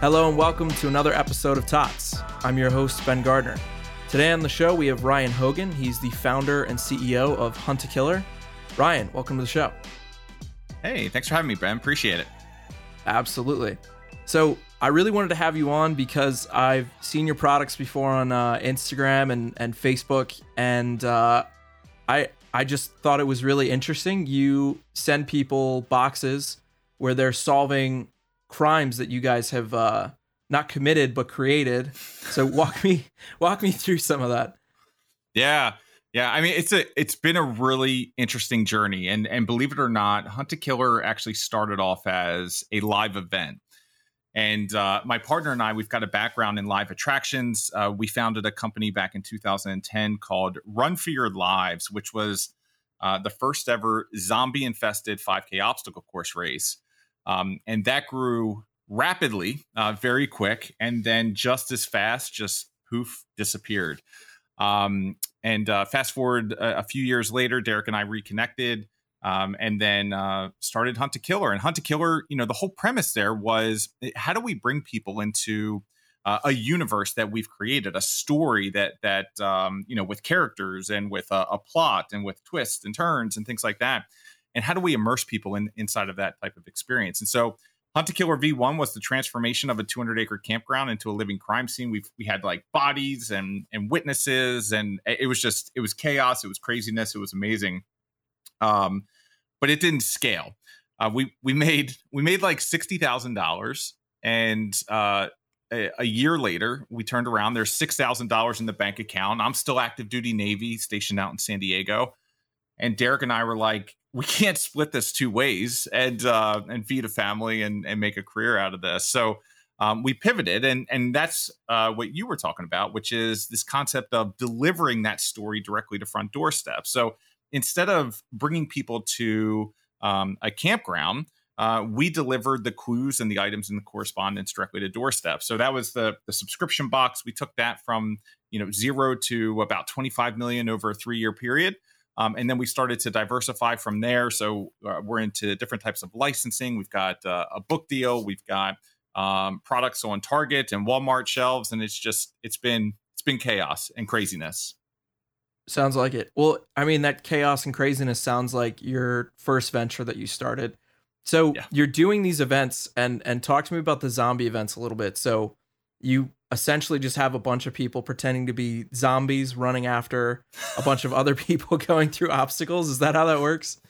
Hello and welcome to another episode of Tots. I'm your host, Ben Gardner. Today on the show, we have Ryan Hogan. He's the founder and CEO of Hunt a Killer. Ryan, welcome to the show. Hey, thanks for having me, Ben. Appreciate it. Absolutely. So, I really wanted to have you on because I've seen your products before on uh, Instagram and, and Facebook, and uh, I I just thought it was really interesting. You send people boxes where they're solving crimes that you guys have uh, not committed but created. So walk me walk me through some of that. Yeah. Yeah, I mean it's a it's been a really interesting journey and and believe it or not, Hunt a Killer actually started off as a live event. And uh, my partner and I, we've got a background in live attractions. Uh, we founded a company back in 2010 called Run for Your Lives, which was uh, the first ever zombie infested 5K obstacle course race. Um, and that grew rapidly, uh, very quick, and then just as fast, just poof, disappeared. Um, and uh, fast forward a, a, few years later, Derek and I reconnected. Um, and then uh, started Hunt a Killer. And Hunt a Killer, you know, the whole premise there was eh, how do we bring people into uh, a universe that we've created, a story that that um, you know with characters and with a, a, plot and with twists and turns and things like that. And how do we immerse people in inside of that type of experience? And so Hunt a Killer V1 was the transformation of a 200 acre campground into a living crime scene. We we had like bodies and and witnesses, and it was just it was chaos, it was craziness, it was amazing. Um, but it didn't scale. Uh, we we made we made like sixty thousand dollars, and uh, a, a, year later, we turned around. There's six thousand dollars in the bank account. I'm still active duty Navy, stationed out in San Diego. And Derek and I were like, we can't split this two ways and uh, and feed a family and and make a career out of this. So um, we pivoted, and and that's uh, what you were talking about, which is this concept of delivering that story directly to front doorstep. So instead of bringing people to um, a campground, uh, we delivered the clues and the items in the correspondence directly to doorstep. So that was the the subscription box. We took that from you know zero to about 25 million over a three year period. Um, and then we started to diversify from there. So uh, we're into different types of licensing. We've got uh, a book deal. We've got um, products on Target and Walmart shelves, and it's just it's been it's been chaos and craziness. Sounds like it. Well, I mean that chaos and craziness sounds like your first venture that you started. So yeah. you're doing these events and and talk to me about the zombie events a little bit. So you essentially just have a bunch of people pretending to be zombies running after a bunch of other people going through obstacles. Is that how that works?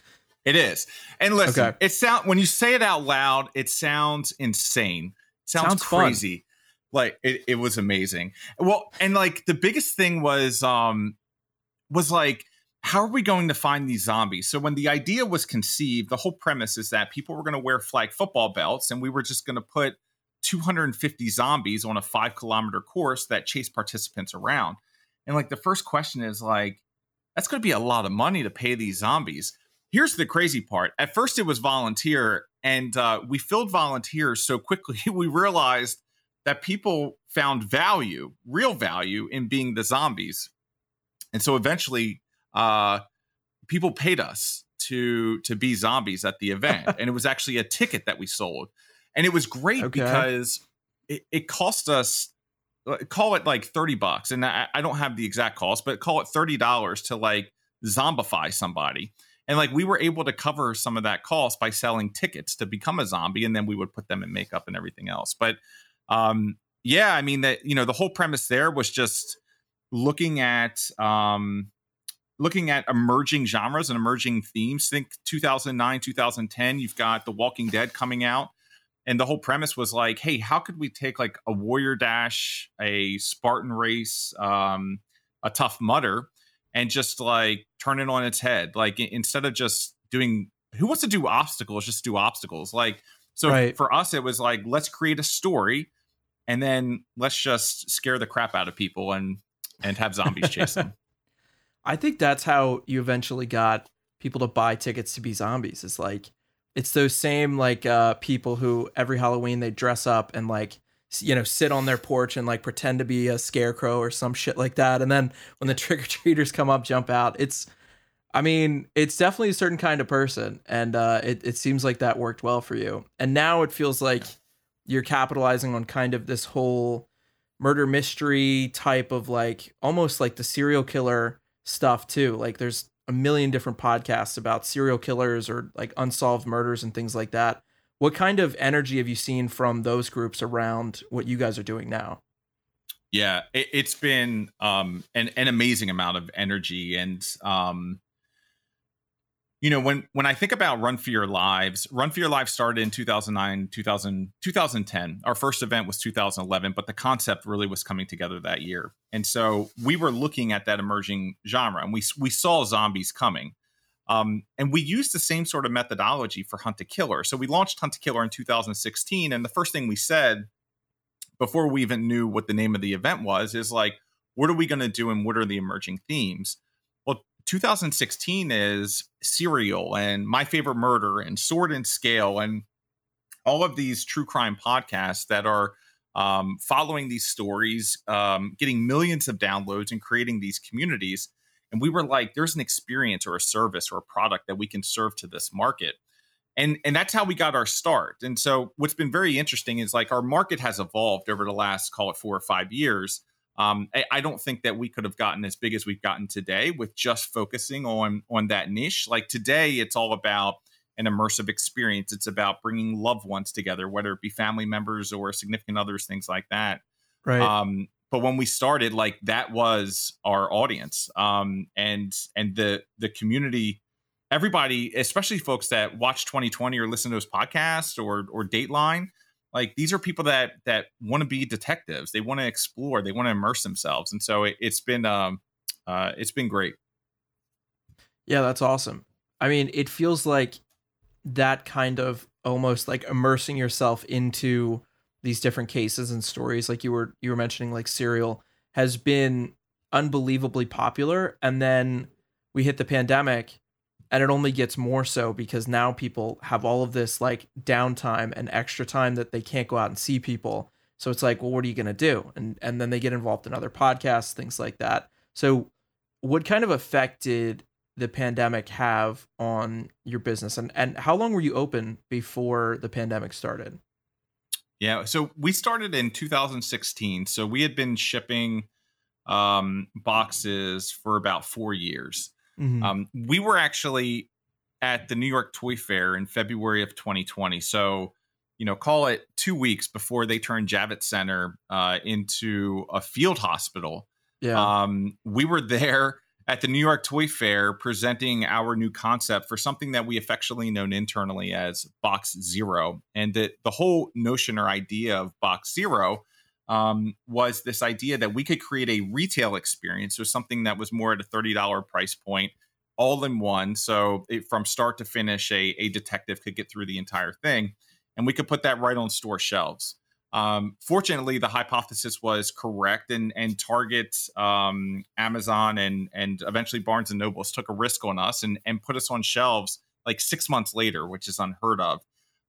It is. And listen, okay. it sound when you say it out loud, it sounds insane. It sounds, sounds crazy. Fun. Like it, it was amazing. Well, and like the biggest thing was um was like how are we going to find these zombies? So when the idea was conceived, the whole premise is that people were going to wear flag football belts, and we were just going to put 250 zombies on a five kilometer course that chase participants around. And like the first question is like, that's going to be a lot of money to pay these zombies. Here's the crazy part. At first, it was volunteer, and uh, we filled volunteers so quickly we realized that people found value, real value, in being the zombies. And so eventually, uh, people paid us to to be zombies at the event, and it was actually a ticket that we sold, and it was great okay. because it, it cost us uh, call it like 30 bucks and I, I, don't have the exact cost but call it $30 to like zombify somebody and like we were able to cover some of that cost by selling tickets to become a zombie and then we would put them in makeup and everything else but um yeah i mean that you know the whole premise there was just looking at um looking at emerging genres and emerging themes. Think 2009, 2010, you've got The Walking Dead coming out. And the whole premise was like, hey, how could we take like a warrior dash, a Spartan race, um, a Tough Mudder and just like turn it on its head? Like instead of just doing, who wants to do obstacles? Just do obstacles. Like, so right. for us, it was like, let's create a story and then let's just scare the crap out of people and and have zombies chase them. I think that's how you eventually got people to buy tickets to be zombies. It's like it's those same like uh, people who every Halloween they dress up and like you know sit on their porch and like pretend to be a scarecrow or some shit like that, and then when the trick or treaters come up, jump out. It's I mean, it's definitely a certain kind of person, and uh, it it seems like that worked well for you. And now it feels like you're capitalizing on kind of this whole murder mystery type of like almost like the serial killer stuff too. Like there's a million different podcasts about serial killers or like unsolved murders and things like that. What kind of energy have you seen from those groups around what you guys are doing now? Yeah, it, has been um, an an amazing amount of energy, and um, you know when when i think about run for your lives run for your lives started in 2009 2000 2010 our first event was 2011 but the concept really was coming together that year. And so we were looking at that emerging genre and we we saw zombies coming. Um, and we used the same sort of methodology for hunt a killer. So we launched hunt a killer in 2016 and the first thing we said before we even knew what the name of the event was is like what are we going to do and what are the emerging themes 2016 is Serial and My Favorite Murder and Sword and Scale and all of these true crime podcasts that are um, following these stories, um, getting millions of downloads and creating these communities. And we were like, there's an experience or a service or a product that we can serve to this market. And, and that's how we got our start. And so what's been very interesting is like our market has evolved over the last, call it four or five years. Um, I, I, don't think that we could have gotten as big as we've gotten today with just focusing on on that niche. Like today, it's all about an immersive experience. It's about bringing loved ones together, whether it be family members or significant others, things like that. Right. Um, but when we started, like that was our audience, um, and and the the community, everybody, especially folks that watch 2020 or listen to those podcasts or or Dateline like these are people that that want to be detectives. They want to explore. They want to immerse themselves. And so it, has been um uh it's been great. Yeah that's awesome. I mean it feels like that kind of almost like immersing yourself into these different cases and stories like you were you were mentioning like serial has been unbelievably popular. And then we hit the pandemic and it only gets more so because now people have all of this like downtime and extra time that they can't go out and see people. So it's like well what are you going to do? And and then they get involved in other podcasts things like that. So what kind of effect did the pandemic have on your business? And and how long were you open before the pandemic started? Yeah so we started in 2016 so we had been shipping um boxes for about 4 years Mm-hmm. Um, we were actually at the New York Toy Fair in February of 2020. So, you know, call it two weeks before they turned Javits Center uh, into a field hospital. Yeah. Um, we were there at the New York Toy Fair presenting our new concept for something that we affectionately known internally as Box Zero. And the, the whole notion or idea of Box Zero um, was this idea that we could create a retail experience, or something that was more at a thirty dollar price point, all in one. So it, from start to finish, a, a detective could get through the entire thing, and we could put that right on store shelves. Um, fortunately, the hypothesis was correct, and and Target, um, Amazon, and and eventually Barnes and Nobles took a risk on us and and put us on shelves like six months later, which is unheard of.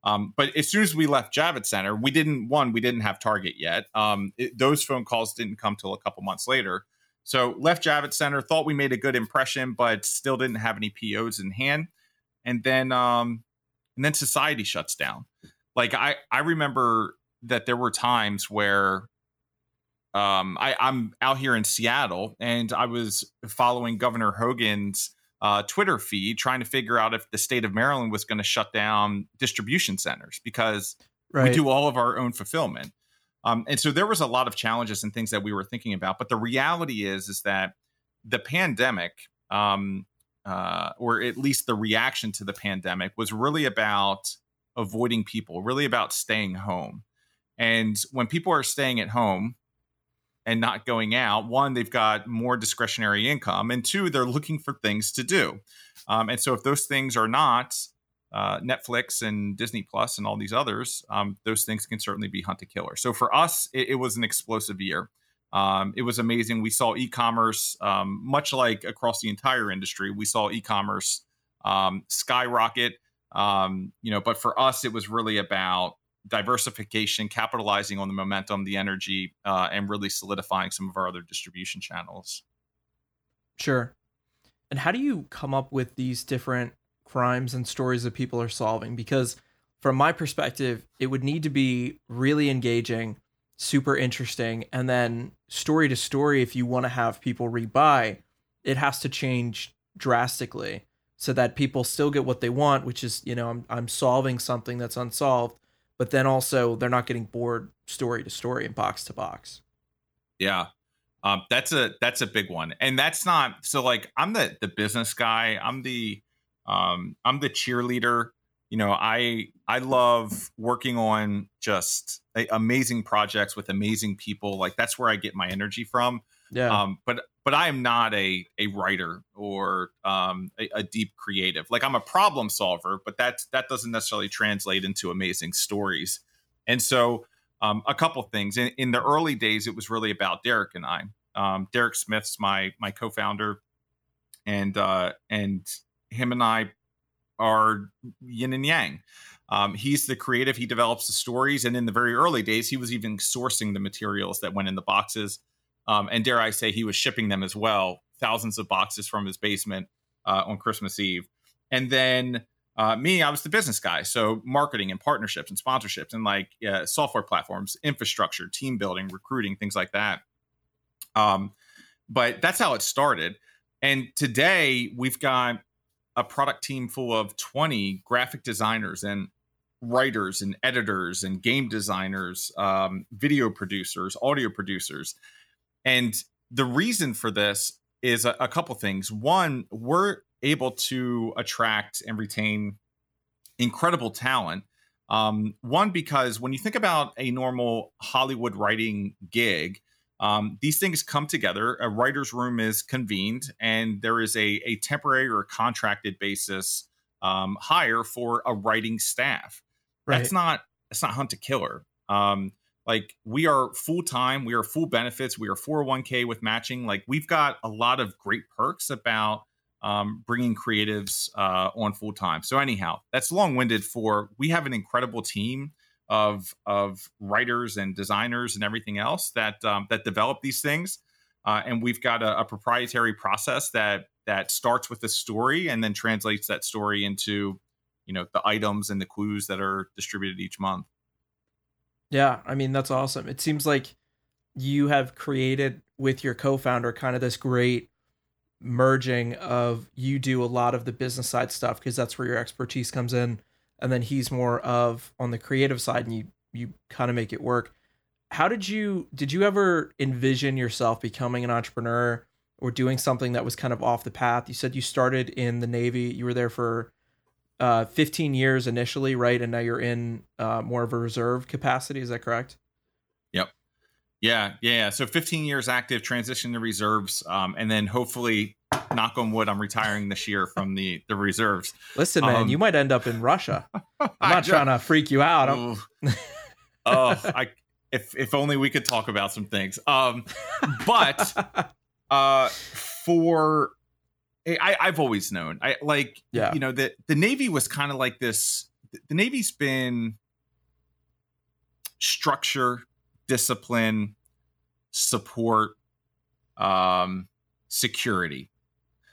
Um, but as soon as we left Javits Center, we didn't one, we didn't have Target yet. Um, it, those phone calls didn't come till a couple months later. So left Javits Center, thought we made a good impression, but still didn't have any POs in hand. And then um, and then society shuts down. Like I I remember that there were times where um, I, I'm out here in Seattle and I was following Governor Hogan's uh, Twitter feed trying to figure out if the state of Maryland was going to shut down distribution centers because right. we do all of our own fulfillment. Um, and so there was a lot of challenges and things that we were thinking about. But the reality is, is that the pandemic, um, uh, or at least the reaction to the pandemic, was really about avoiding people, really about staying home. And when people are staying at home, and not going out, one, they've got more discretionary income, and two, they're looking for things to do. Um, and so if those things are not uh, Netflix and Disney Plus and all these others, um, those things can certainly be hunt a killer. So for us, it, it was an explosive year. Um, it was amazing. We saw e-commerce, um, much like across the entire industry, we saw e-commerce um, skyrocket. Um, you know, but for us, it was really about diversification, capitalizing on the momentum, the energy, uh, and really solidifying some of our other distribution channels. Sure. And how do you come up with these different crimes and stories that people are solving? Because from my perspective, it would need to be really engaging, super interesting, and then story to story, if you want to have people rebuy, it has to change drastically so that people still get what they want, which is, you know, I'm I'm solving something that's unsolved, but then also they're not getting bored story to story and box to box. Yeah. Um, that's a that's a big one. And that's not so like I'm the the business guy. I'm the um I'm the cheerleader. You know, I I love working on just amazing projects with amazing people. Like that's where I get my energy from. Yeah. Um, but but I am not a a writer or um, a, a, deep creative. Like I'm a problem solver, but that that doesn't necessarily translate into amazing stories. And so, um, a couple things in, in, the early days, it was really about Derek and I. Um, Derek Smith's my my co-founder, and uh, and him and I are yin and yang. Um, he's the creative; he develops the stories, and in the very early days, he was even sourcing the materials that went in the boxes um, and dare I say, he was shipping them as well, thousands of boxes from his basement uh, on Christmas Eve. And then uh, me, I was the business guy. So marketing and partnerships and sponsorships and like software platforms, infrastructure, team building, recruiting, things like that. Um, but that's how it started. And today we've got a product team full of 20 graphic designers and writers and editors and game designers, um, video producers, audio producers. And the reason for this is a, a couple things. One, we're able to attract and retain incredible talent. Um, one, because when you think about a normal Hollywood writing gig, um, these things come together. A writer's room is convened, and there is a, a temporary or contracted basis um, hire for a writing staff. Right. That's not it's not hunt a killer. Um, like we are full time we are full benefits we are 401k with matching like we've got a lot of great perks about um, bringing creatives uh, on full time. So anyhow that's long winded for we have an incredible team of of writers and designers and everything else that um, that develop these things uh, and we've got a, a proprietary process that that starts with the story and then translates that story into you know the items and the clues that are distributed each month yeah, I mean that's awesome. It seems like you have created with your co-founder kind of this great merging of you do a lot of the business side stuff because that's where your expertise comes in and then he's more of on the creative side and you you kind of make it work. How did you did you ever envision yourself becoming an entrepreneur or doing something that was kind of off the path? You said you started in the Navy, you were there for uh, 15 years initially, right? And now you're in uh, more of a reserve capacity. Is that correct? Yep. Yeah, yeah. So 15 years active, transition to reserves, um, and then hopefully, knock on wood, I'm retiring this year from the the reserves. Listen, man, um, you might end up in Russia. I'm not trying to freak you out. oh, I if if only we could talk about some things. Um, but uh, for I, I've always known. I like, yeah. you know, that the Navy was kind of like this. The Navy's been structure, discipline, support, um, security.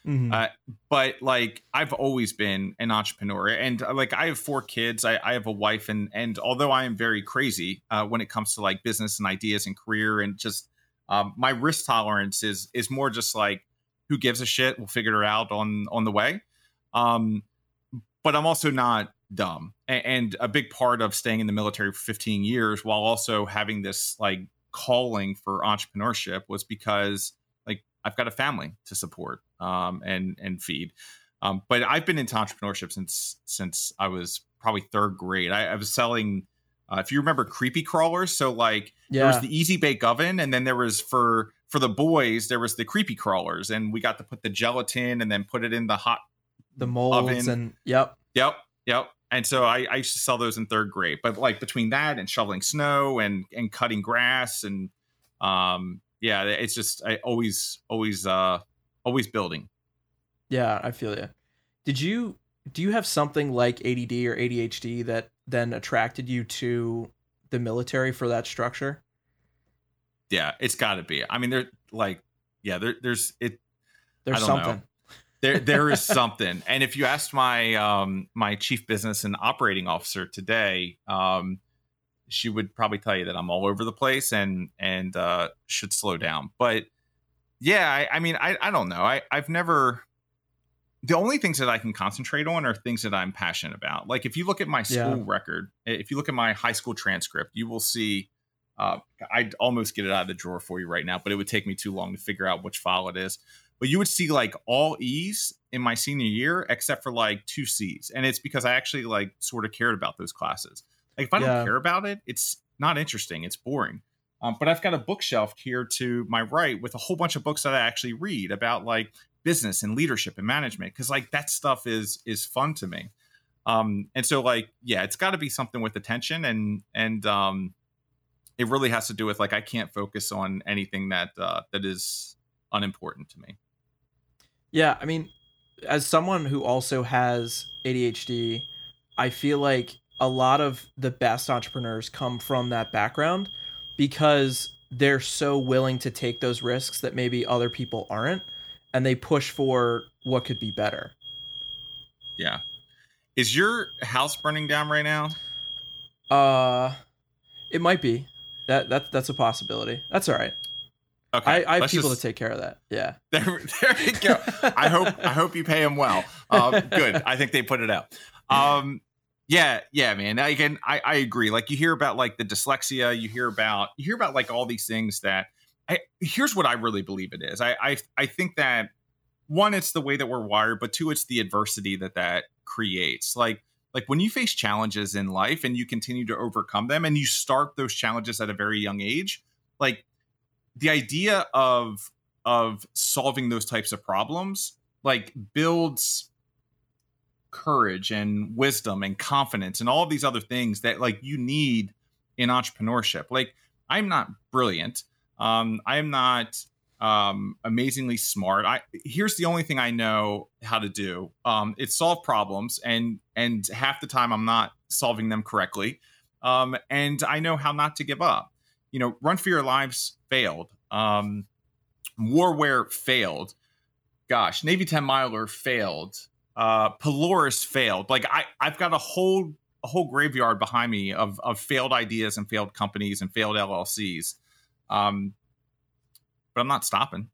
Mm-hmm. Uh, but like I've always been an entrepreneur, and uh, like I have four kids. I, I have a wife, and and although I am very crazy uh, when it comes to like business and ideas and career, and just um, my risk tolerance is is more just like who gives a shit? We'll figure it out on on the way. Um, but I'm also not dumb. And a big part of staying in the military for 15 years while also having this like calling for entrepreneurship was because like I've got a family to support um, and and feed. Um, but I've been into entrepreneurship since since I was probably third grade. I, I was selling, uh, if you remember, creepy crawlers. So like yeah. there was the easy bake oven, and then there was for for the boys there was the creepy crawlers and we got to put the gelatin and then put it in the hot the molds oven. and yep. Yep yep. And so I, I used to sell those in third grade but like between that and shoveling snow and and cutting grass and um yeah it's just i always always uh always building. Yeah i feel you did you do you have something like add or adhd that then attracted you to the military for that structure yeah, it's got to be. I mean, they're like, yeah, there, there's it. There's something. there there is something. And if you asked my um my chief business and operating officer today, um she would probably tell you that I'm all over the place and and uh should slow down. But yeah, I, I mean I I don't know. I I've never the only things that I can concentrate on are things that I'm passionate about. Like if you look at my school yeah. record, if you look at my high school transcript, you will see uh, I'd almost get it out of the drawer for you right now, but it would take me too long to figure out which file it is. But you would see like all E's in my senior year, except for like two C's, and it's because I actually like sort of cared about those classes. Like if I don't care about it, it's not interesting. It's boring. Um, but I've got a bookshelf here to my right with a whole bunch of books that I actually read about like business and leadership and management because like that stuff is is fun to me. Um, and so like yeah, it's got to be something with attention and and um, it really has to do with like I can't focus on anything that uh, that is unimportant to me. Yeah, I mean, as someone who also has ADHD, I feel like a lot of the best entrepreneurs come from that background because they're so willing to take those risks that maybe other people aren't and they push for what could be better. Yeah. Is your house burning down right now? Uh it might be. That that that's a possibility. That's all right. Okay, I, I have people just, to take care of that. Yeah. There, there you go. I hope I hope you pay them well. Um, good. I think they put it out. Um, yeah, yeah, man. Again, I, I agree. Like you hear about like the dyslexia, you hear about you hear about like all these things that. I, here's what I really believe it is. I, I I think that one, it's the way that we're wired, but two, it's the adversity that that creates. Like like when you face challenges in life and you continue to overcome them and you start those challenges at a very young age like the idea of of solving those types of problems like builds courage and wisdom and confidence and all of these other things that like you need in entrepreneurship. Like i'm not brilliant. Um i'm not um, amazingly smart. I here's the only thing I know how to do. Um, it's solve problems, and and half the time I'm not solving them correctly. Um, and I know how not to give up. You know, Run for Your Lives failed. Um, Warwear failed. Gosh, Navy 10 miler failed. Uh, Polaris failed. Like I, I've got a whole a whole graveyard behind me of of failed ideas and failed companies and failed LLCs. Um, but I'm not stopping.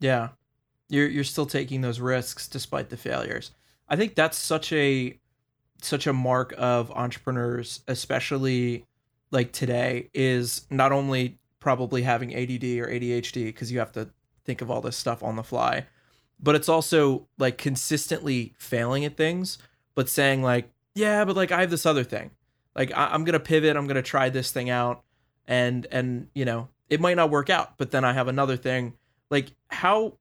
Yeah. You're you're still taking those risks despite the failures. I think that's such a such a mark of entrepreneurs, especially like today, is not only probably having ADD or ADHD because you have to think of all this stuff on the fly, but it's also like consistently failing at things, but saying like, yeah, but like I have this other thing, like I- I'm gonna pivot, I'm gonna try this thing out, and and you know it might not work out, but then I have another thing. Like how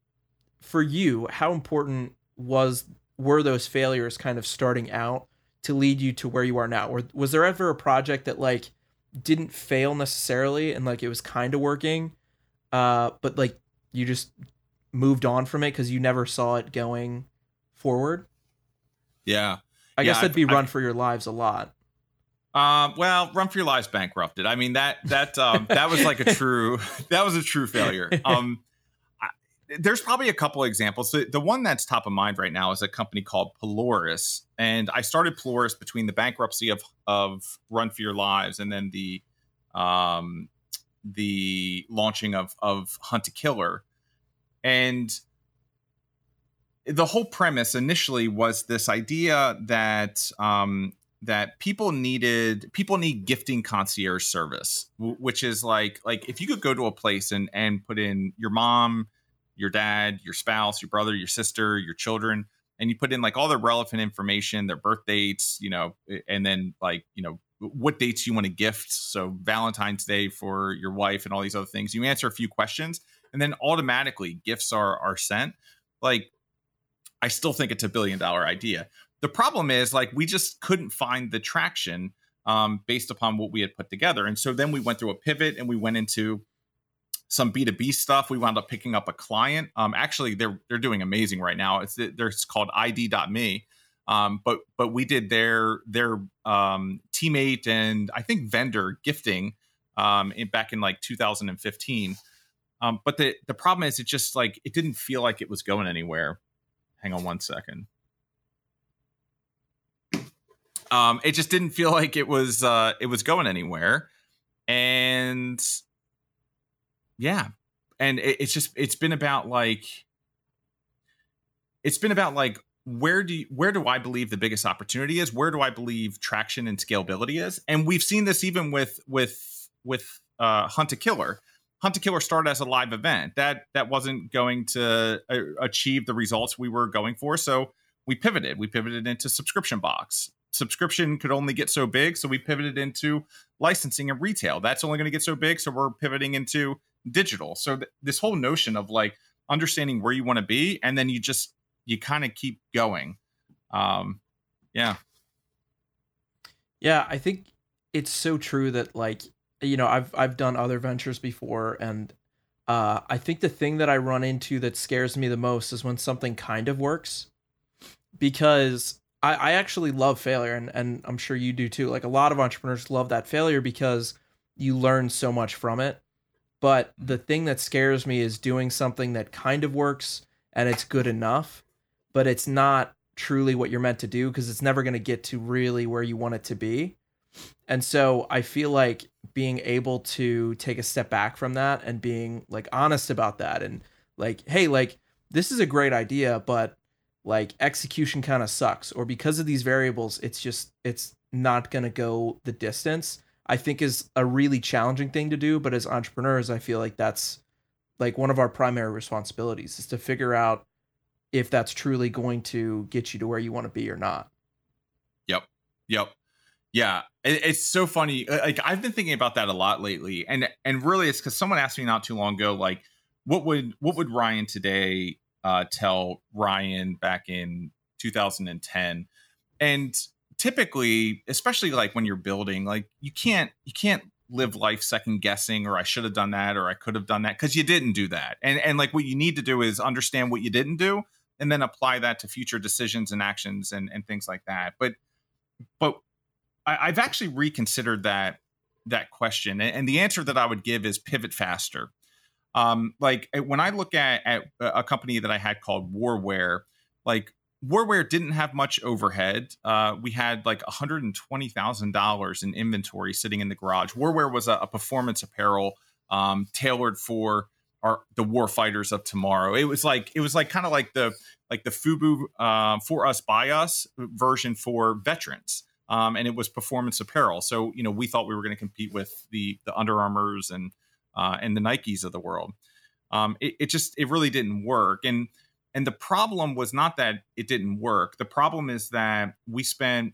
for you, how important was were those failures kind of starting out to lead you to where you are now? Or was there ever a project that like didn't fail necessarily and like it was kind of working, uh, but like you just moved on from it because you never saw it going forward? Yeah. I yeah, guess that'd be I've, run I've, for your lives a lot. Um, well, Run for Your Lives bankrupted. I mean that that um, that was like a true that was a true failure. Um, I, there's probably a couple examples. The, the one that's top of mind right now is a company called Polaris, and I started Polaris between the bankruptcy of of Run for Your Lives and then the um, the launching of of Hunt a Killer, and the whole premise initially was this idea that um, that people needed people need gifting concierge service which is like like if you could go to a place and and put in your mom your dad your spouse your brother your sister your children and you put in like all the relevant information their birth dates you know and then like you know what dates you want to gift so valentine's day for your wife and all these other things you answer a few questions and then automatically gifts are are sent. Like i still think it's a billion dollar idea the problem is like we just couldn't find the traction um, based upon what we had put together. And so then we went through a pivot and we went into some B2B stuff. We wound up picking up a client. Um, actually, they're they're doing amazing right now. It's they're it's called ID.me. Um, but but we did their their um, teammate and I think vendor gifting um, in, back in like 2015. Um, but the the problem is, it just like it didn't feel like it was going anywhere. Hang on one second. Um, it just didn't feel like it was uh, it was going anywhere, and yeah, and it, it's just it's been about like it's been about like where do you, where do I believe the biggest opportunity is? Where do I believe traction and scalability is? And we've seen this even with with with uh, Hunt a Killer. Hunt a Killer started as a live event that that wasn't going to uh, achieve the results we were going for, so we pivoted. We pivoted into subscription box. Subscription could only get so big, so we pivoted into licensing and retail. That's only going to get so big, so we're pivoting into digital. So th- this whole notion of like understanding where you want to be, and then you just you kind of keep going. Um, yeah. Yeah, I think it's so true that like you know I've I've done other ventures before, and uh, I think the thing that I run into that scares me the most is when something kind of works, because I, I actually love failure, and and I'm sure you do too. Like a lot of entrepreneurs love that failure because you learn so much from it. But the thing that scares me is doing something that kind of works and it's good enough but it's not truly what you're meant to do because it's never going to get to really where you want it to be. And so I feel like being able to take a step back from that and being like honest about that and like, hey, like this is a great idea, but like execution kind of sucks or because of these variables, it's just it's not going to go the distance. I think is a really challenging thing to do, but as entrepreneurs, I feel like that's like one of our primary responsibilities is to figure out if that's truly going to get you to where you want to be or not. Yep. Yep. Yeah, it's so funny. Uh, like I've been thinking about that a lot lately, and and really, it's because someone asked me not too long ago, like, what would what would Ryan today uh, tell Ryan back in 2010? And typically, especially like when you're building, like you can't you can't live life second guessing or I should have done that or I could have done that because you didn't do that. And and like what you need to do is understand what you didn't do and then apply that to future decisions and actions and, and things like that. But but I, have actually reconsidered that that question, and the answer that I would give is pivot faster. Um, like eh, when I look at, at a company that I had called Warwear, like Warwear didn't have much overhead. Uh, we had like $120,000 in inventory sitting in the garage. Warwear was a, a performance apparel um, tailored for our the war fighters of tomorrow. It was like it was like kind of like the like the FUBU uh, for us by us version for veterans. Um, and it was performance apparel. So you know we thought we were going to compete with the the Under Armours and uh, and the Nikes of the world. Um, it, it just it really didn't work. And and the problem was not that it didn't work. The problem is that we spent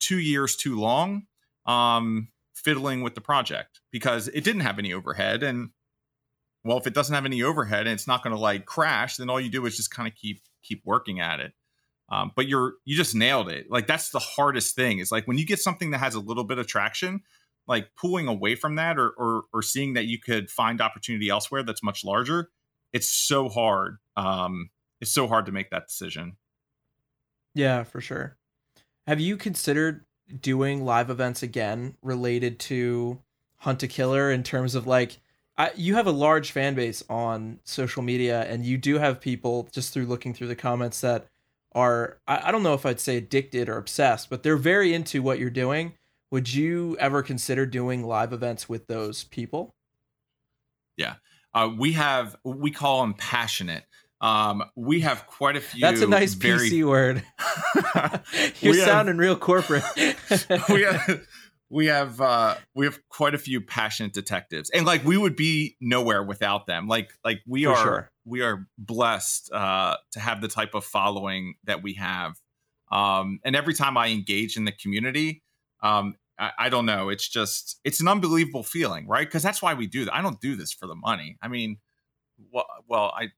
two years too long um, fiddling with the project because it didn't have any overhead and well if it doesn't have any overhead and it's not going to like crash then all you do is just kind of keep keep working at it um, but you're you just nailed it like that's the hardest thing is like when you get something that has a little bit of traction like pulling away from that or or, or seeing that you could find opportunity elsewhere that's much larger it's so hard um, it's so hard to make that decision yeah for sure have you considered doing live events again related to hunt a killer in terms of like I, you have a large fan base on social media, and you do have people just through looking through the comments that are I, I don't know if I'd say addicted or obsessed, but they're very into what you're doing. Would you ever consider doing live events with those people? Yeah, uh, we have we call them passionate. Um, we have quite a few. That's a nice very... PC word. You're sounding real corporate. we have, we have uh we have quite a few passionate detectives and like we would be nowhere without them like like we For are sure. we are blessed uh to have the type of following that we have um and every time i engage in the community um I, I don't know it's just it's an unbelievable feeling right because that's why we do that i don't do this for the money i mean well well i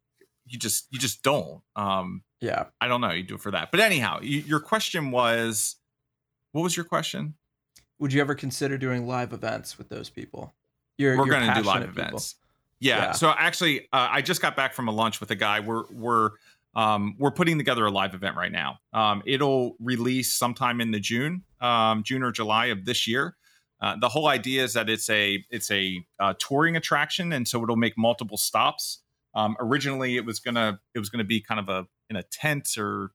you just you just don't um yeah i don't know you do it for that but anyhow you, your question was what was your question would you ever consider doing live events with those people? You're, we're going to do live events. Yeah. yeah. So actually, uh, I just got back from a lunch with a guy. We're we're um, we're putting together a live event right now. Um, it'll release sometime in the June, um, June or July of this year. Uh, the whole idea is that it's a it's a uh, touring attraction, and so it'll make multiple stops. Um, originally, it was gonna it was gonna be kind of a in a tent or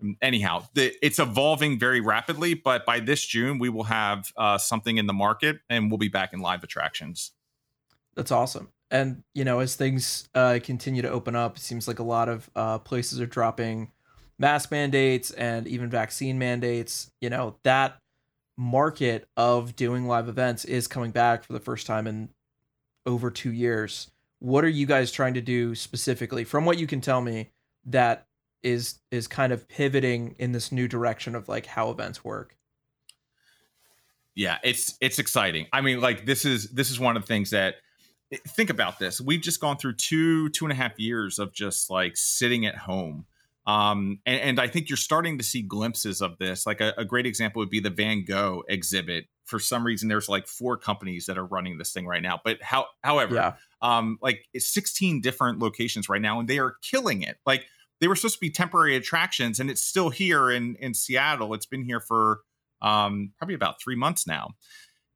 um, anyhow. The, it's evolving very rapidly, but by this June, we will have uh, something in the market, and we'll be back in live attractions. That's awesome. And you know, as things uh, continue to open up, it seems like a lot of uh, places are dropping mask mandates and even vaccine mandates. You know that market of doing live events is coming back for the first time in over two years. What are you guys trying to do specifically, from what you can tell me, that is is kind of pivoting in this new direction of like how events work? Yeah, it's it's exciting. I mean, like this is this is one of the things that think about this. We've just gone through two two and a half years of just like sitting at home um, and, and, I think you're starting to see glimpses of this. Like a, a, great example would be the Van Gogh exhibit. For some reason, there's like four companies that are running this thing right now. But how, however, yeah. um, like it's 16 different locations right now, and they are killing it. Like they were supposed to be temporary attractions, and it's still here in in Seattle. It's been here for um, probably about three months now,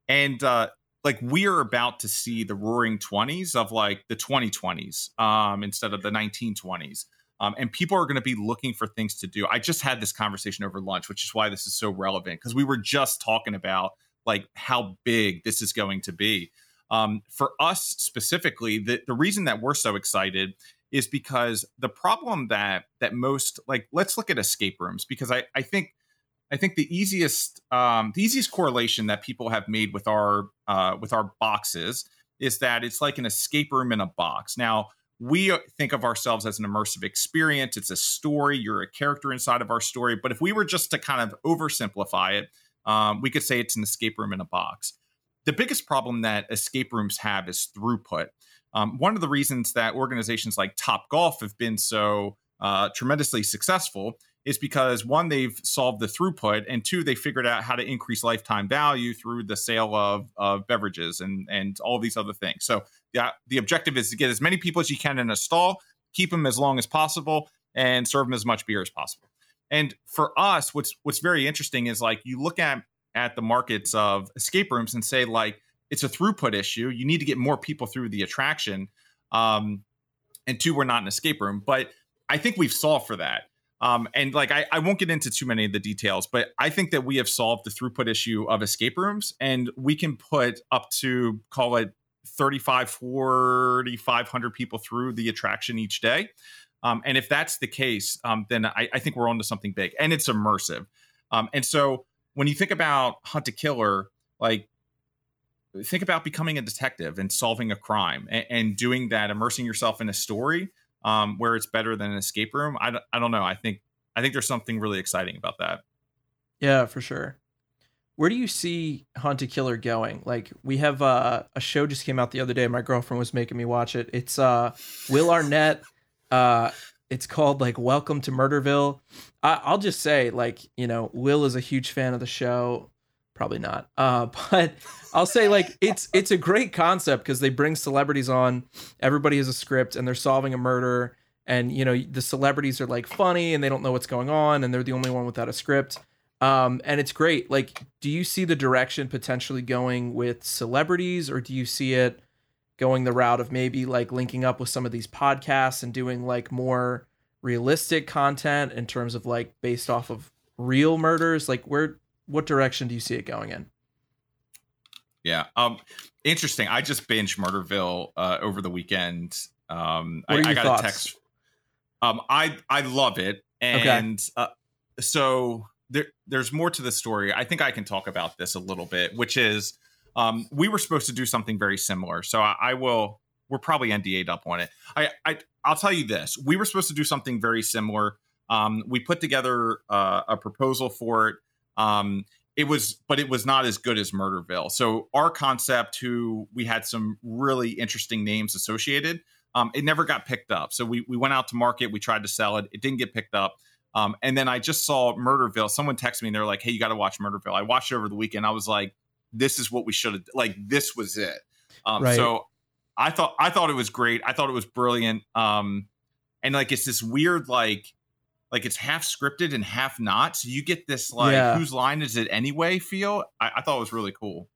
and uh, like we are about to see the Roaring Twenties of like the 2020s um, instead of the 1920s. Um, and people are going to be looking for things to do. I just had this conversation over lunch, which is why this is so relevant because we were just talking about like how big this is going to be. Um, for us specifically, the, the reason that we're so excited is because the problem that that most like let's look at escape rooms because I, I think I think the easiest um, the easiest correlation that people have made with our uh, with our boxes is that it's like an escape room in a box. Now we think of ourselves as an immersive experience. It's a story. You're a character inside of our story. But if we were just to kind of oversimplify it, um, we could say it's an escape room in a box. The biggest problem that escape rooms have is throughput. Um, one of the reasons that organizations like Top Golf have been so uh, tremendously successful is because one, they've solved the throughput, and two, they figured out how to increase lifetime value through the sale of, of beverages and and all these other things. So the the objective is to get as many people as you can in a stall, keep them as long as possible, and serve them as much beer as possible. And for us, what's what's very interesting is like you look at at the markets of escape rooms and say like it's a throughput issue. You need to get more people through the attraction. Um, and two, we're not an escape room, but I think we've solved for that. Um, and like I, I won't get into too many of the details, but I think that we have solved the throughput issue of escape rooms, and we can put up to call it 35, 4,500 people through the attraction each day. Um, and if that's the case, um, then I, I, think we're onto something big, and it's immersive. Um, and so when you think about Hunt a Killer, like think about becoming a detective and solving a crime and, and doing that, immersing yourself in a story um, where it's better than an escape room. I, I don't know. I think I think there's something really exciting about that. Yeah, for sure. Where do you see Hunt a Killer going? Like we have uh, a show just came out the other day. My girlfriend was making me watch it. It's uh, Will Arnett. Uh, it's called like Welcome to Murderville. I- I'll just say like you know Will is a huge fan of the show probably not. Uh but i'll say like it's it's a great concept because they bring celebrities on. Everybody has a script and they're solving a murder. And you know the celebrities are like funny and they don't know what's going on and they're the only one without a script. Um and it's great. Like do you see the direction potentially going with celebrities or do you see it going the route of maybe like linking up with some of these podcasts and doing like more realistic content in terms of like based off of real murders? Like where what direction do you see it going in? Yeah. Um, interesting. I just binged Murderville uh, over the weekend. Um, I, I, got thoughts? a text. Um, I I love it, and okay. uh, so there there's more to the story. I think I can talk about this a little bit, which is um, we were supposed to do something very similar. So I, I will. We're probably NDA'd up on it. I, I I'll tell you this: we were supposed to do something very similar. Um, we put together uh, a proposal for it. Um, it was, but it was not as good as Murderville. So our concept, who we had some really interesting names associated, um, it never got picked up. So we we went out to market, we tried to sell it, it didn't get picked up. Um, and then I just saw Murderville. Someone texted me and they're like, "Hey, you got to watch Murderville." I watched it over the weekend. I was like, "This is what we should have. Like, this was it." Um, right. So I thought I thought it was great. I thought it was brilliant. Um, and like it's this weird like like it's half scripted and half not. So you get this like yeah. whose line is it anyway feel. I, I thought it was really cool.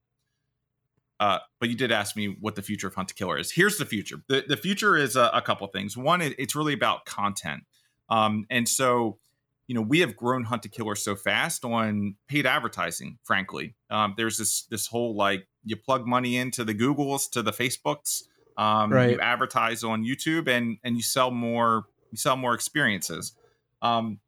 uh, but you did ask me what the future of Hunt a Killer is. Here's the future. The, the future is a, a couple things. One, it, it's really about content. Um, and so, you know, we have grown Hunt a Killer so fast on paid advertising. Frankly, um, there's this this whole like you plug money into the Googles to the Facebooks, um, Right. you advertise on YouTube, and and you sell more you sell more experiences. Um,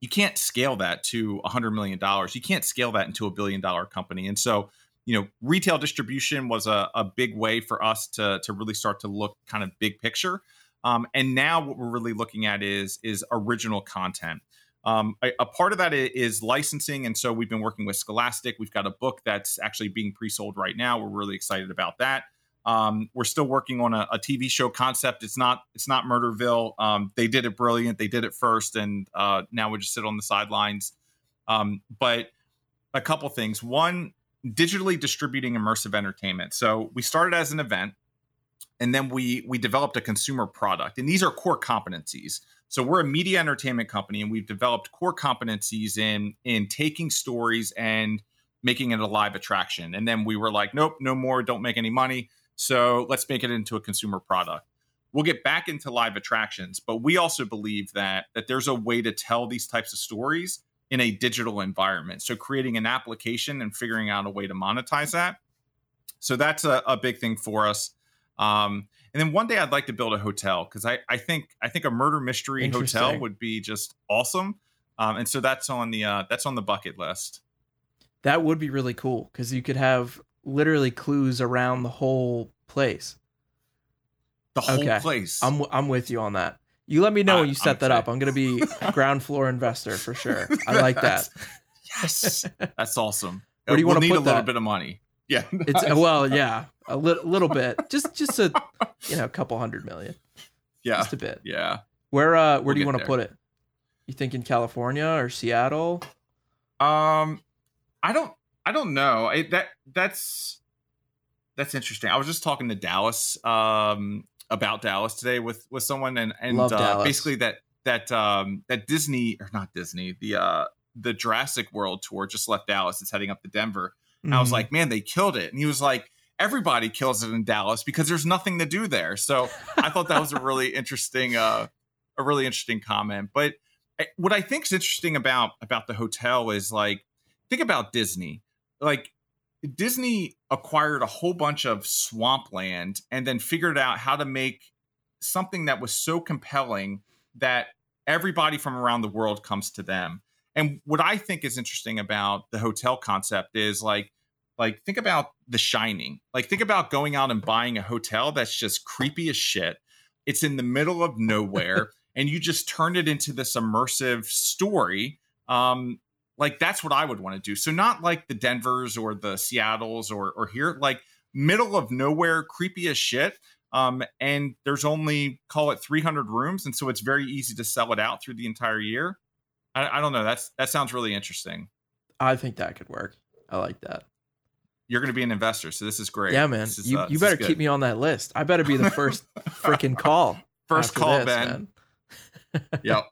you can't scale that to a hundred million dollars. You can't scale that into a billion dollar company. And so, you know, retail distribution was a, a big way for us to to really start to look kind of big picture. Um, and now what we're really looking at is is original content. Um, a, a part of that is licensing, and so we've been working with Scholastic. We've got a book that's actually being pre-sold right now. We're really excited about that. Um, we're still working on a, a TV show concept. It's not it's not Murderville. Um, they did it brilliant. They did it first, and uh, now we just sit on the sidelines. Um, but a couple things. One, digitally distributing immersive entertainment. So we started as an event, and then we we developed a consumer product, and these are core competencies. So we're a media entertainment company, and we've developed core competencies in in taking stories and making it a live attraction. And then we were like, nope, no more. Don't make any money. So let's make it into a consumer product. We'll get back into live attractions, but we also believe that that there's a way to tell these types of stories in a digital environment. So creating an application and figuring out a way to monetize that. So that's a, a big thing for us. Um, and then one day I'd like to build a hotel because I, I think I think a murder mystery hotel would be just awesome. Um, and so that's on the uh, that's on the bucket list. That would be really cool because you could have literally clues around the whole place. The whole Okay. place. I'm I'm with you on that. You let me know I- when you set I'm that up. I'm gonna be a ground floor investor for sure. I like that. yes, that's awesome. Where do you we'll wanna need put a little that? bit of money. Yeah, It's well, yeah, a little little bit, just just a you know, a couple hundred million, yeah, just a bit. yeah. Where uh, where We'll do you want to put it? You think in California or Seattle? Um, I don't, I don't know. I, that that's that's interesting. I was just talking to Dallas um about Dallas today with with someone, and and uh, basically that that um that Disney or not Disney the uh the Jurassic World tour just left Dallas. It's heading up to Denver. And I was Mhm. like, man, they killed it. And he was like, everybody kills it in Dallas because there's nothing to do there. So I thought that was a really interesting, uh, a really interesting comment. But I- what I think is interesting about about the hotel is like, think about Disney. Like Disney acquired a whole bunch of swampland and then figured out how to make something that was so compelling that everybody from around the world comes to them. And what I think is interesting about the hotel concept is like like think about The Shining. Like think about going out and buying a hotel that's just creepy as shit. It's in the middle of nowhere and you just turn it into this immersive story. Um like that's what I would want to do. So not like the Denvers or the Seattles or or here like middle of nowhere creepy as shit. Um and there's only call it 300 rooms and so it's very easy to sell it out through the entire year. I, I don't know. That's that sounds really interesting. I think that could work. I like that. You're going to be an investor, so this is great. Yeah, man. Is, you uh, you better keep me on that list. I better be the first freaking call. First call, this, Ben. man. Yep.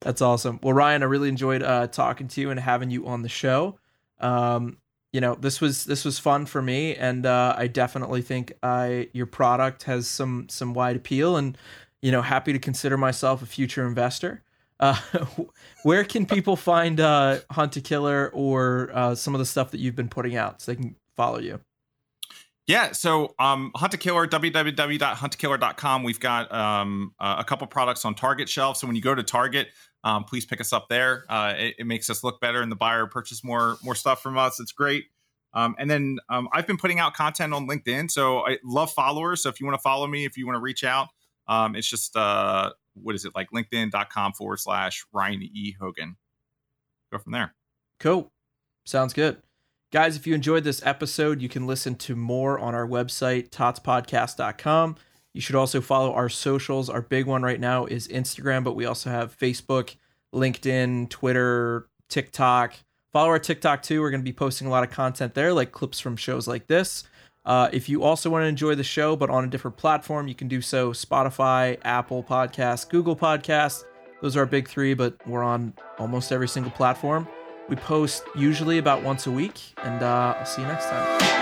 That's awesome. Well, Ryan, I really enjoyed uh, talking to you and having you on the show. Um, you know, this was this was fun for me, and uh, I definitely think I your product has some some wide appeal, and you know, happy to consider myself a future investor. Uh, where can people find uh, Hunt a Killer or uh, some of the stuff that you've been putting out so they can follow you? Yeah. So, um, Hunt a Killer, www.huntkiller.com. We've got um, a couple products on Target shelf. So when you go to Target, um, please pick us up there. Uh, it, it makes us look better, and the buyer purchase more more stuff from us. It's great. Um, and then um, I've been putting out content on LinkedIn. So I love followers. So if you want to follow me, if you want to reach out, um, it's just uh, what is it like LinkedIn.com forward slash Ryan E Hogan. Go from there. Cool. Sounds good. Guys, if you enjoyed this episode, you can listen to more on our website, totspodcast.com. You should also follow our socials. Our big one right now is Instagram, but we also have Facebook, LinkedIn, Twitter, TikTok. Follow our TikTok too. We're going to be posting a lot of content there, like clips from shows like this. Uh, if you also want to enjoy the show, but on a different platform, you can do so Spotify, Apple Podcasts, Google Podcasts. Those are our big three, but we're on almost every single platform. We post usually about once a week, and uh, I'll see you next time.